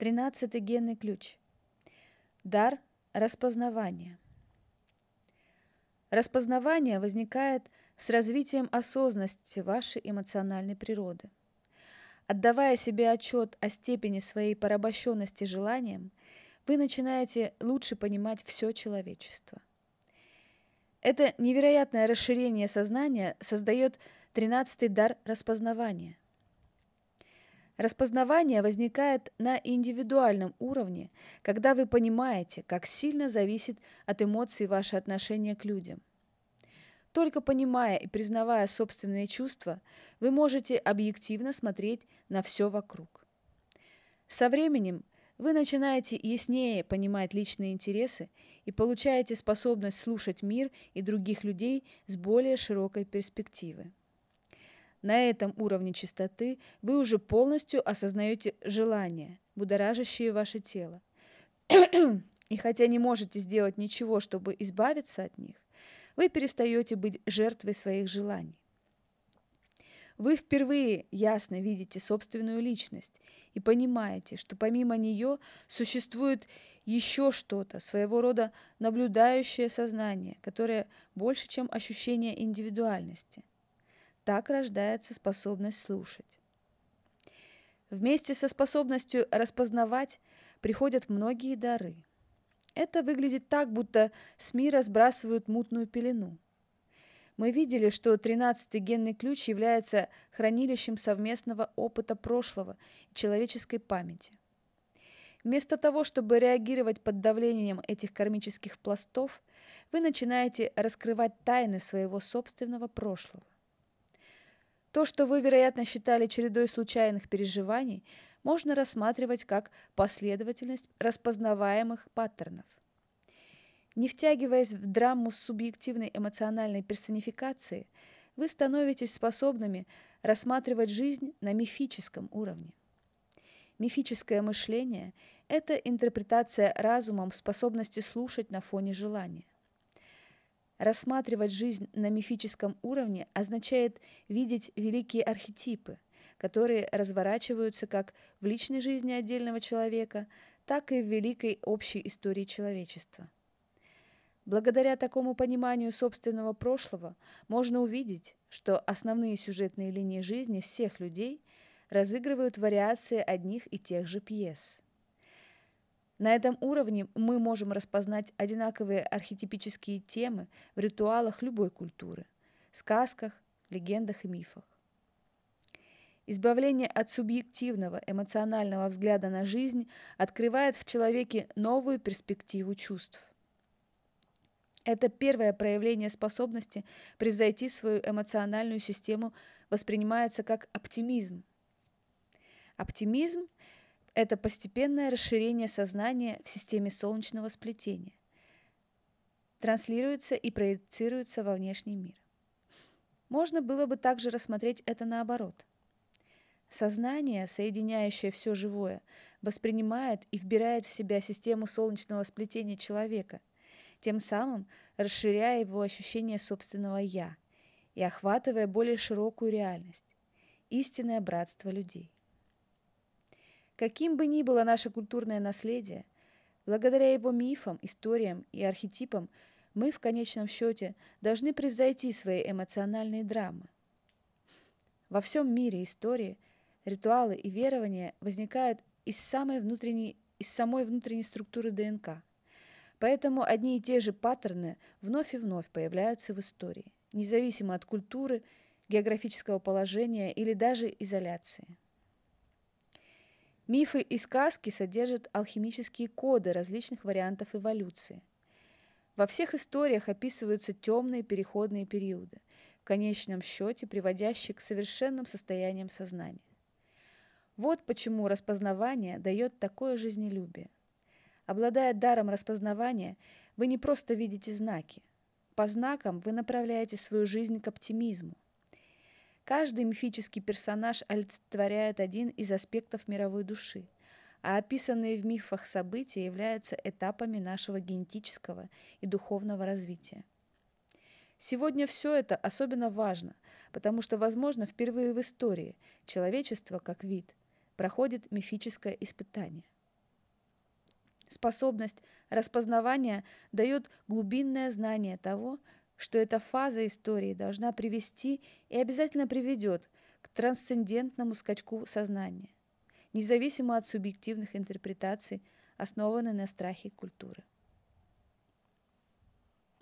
Тринадцатый генный ключ. Дар распознавания. Распознавание возникает с развитием осознанности вашей эмоциональной природы. Отдавая себе отчет о степени своей порабощенности желанием, вы начинаете лучше понимать все человечество. Это невероятное расширение сознания создает тринадцатый дар распознавания. Распознавание возникает на индивидуальном уровне, когда вы понимаете, как сильно зависит от эмоций ваше отношение к людям. Только понимая и признавая собственные чувства, вы можете объективно смотреть на все вокруг. Со временем вы начинаете яснее понимать личные интересы и получаете способность слушать мир и других людей с более широкой перспективы. На этом уровне чистоты вы уже полностью осознаете желания, будоражащие ваше тело. И хотя не можете сделать ничего, чтобы избавиться от них, вы перестаете быть жертвой своих желаний. Вы впервые ясно видите собственную личность и понимаете, что помимо нее существует еще что-то, своего рода наблюдающее сознание, которое больше, чем ощущение индивидуальности. Так рождается способность слушать. Вместе со способностью распознавать приходят многие дары. Это выглядит так, будто с мира сбрасывают мутную пелену. Мы видели, что 13-й генный ключ является хранилищем совместного опыта прошлого и человеческой памяти. Вместо того, чтобы реагировать под давлением этих кармических пластов, вы начинаете раскрывать тайны своего собственного прошлого. То, что вы, вероятно, считали чередой случайных переживаний, можно рассматривать как последовательность распознаваемых паттернов. Не втягиваясь в драму субъективной эмоциональной персонификации, вы становитесь способными рассматривать жизнь на мифическом уровне. Мифическое мышление – это интерпретация разумом способности слушать на фоне желания. Рассматривать жизнь на мифическом уровне означает видеть великие архетипы, которые разворачиваются как в личной жизни отдельного человека, так и в великой общей истории человечества. Благодаря такому пониманию собственного прошлого можно увидеть, что основные сюжетные линии жизни всех людей разыгрывают вариации одних и тех же пьес. На этом уровне мы можем распознать одинаковые архетипические темы в ритуалах любой культуры, сказках, легендах и мифах. Избавление от субъективного эмоционального взгляда на жизнь открывает в человеке новую перспективу чувств. Это первое проявление способности превзойти свою эмоциональную систему воспринимается как оптимизм. Оптимизм – это постепенное расширение сознания в системе солнечного сплетения. Транслируется и проецируется во внешний мир. Можно было бы также рассмотреть это наоборот. Сознание, соединяющее все живое, воспринимает и вбирает в себя систему солнечного сплетения человека, тем самым расширяя его ощущение собственного «я» и охватывая более широкую реальность – истинное братство людей. Каким бы ни было наше культурное наследие, благодаря его мифам, историям и архетипам мы в конечном счете должны превзойти свои эмоциональные драмы. Во всем мире истории, ритуалы и верования возникают из самой внутренней, из самой внутренней структуры ДНК. Поэтому одни и те же паттерны вновь и вновь появляются в истории, независимо от культуры, географического положения или даже изоляции. Мифы и сказки содержат алхимические коды различных вариантов эволюции. Во всех историях описываются темные переходные периоды, в конечном счете приводящие к совершенным состояниям сознания. Вот почему распознавание дает такое жизнелюбие. Обладая даром распознавания, вы не просто видите знаки. По знакам вы направляете свою жизнь к оптимизму – Каждый мифический персонаж олицетворяет один из аспектов мировой души, а описанные в мифах события являются этапами нашего генетического и духовного развития. Сегодня все это особенно важно, потому что, возможно, впервые в истории человечество как вид проходит мифическое испытание. Способность распознавания дает глубинное знание того, что эта фаза истории должна привести и обязательно приведет к трансцендентному скачку сознания, независимо от субъективных интерпретаций, основанных на страхе культуры.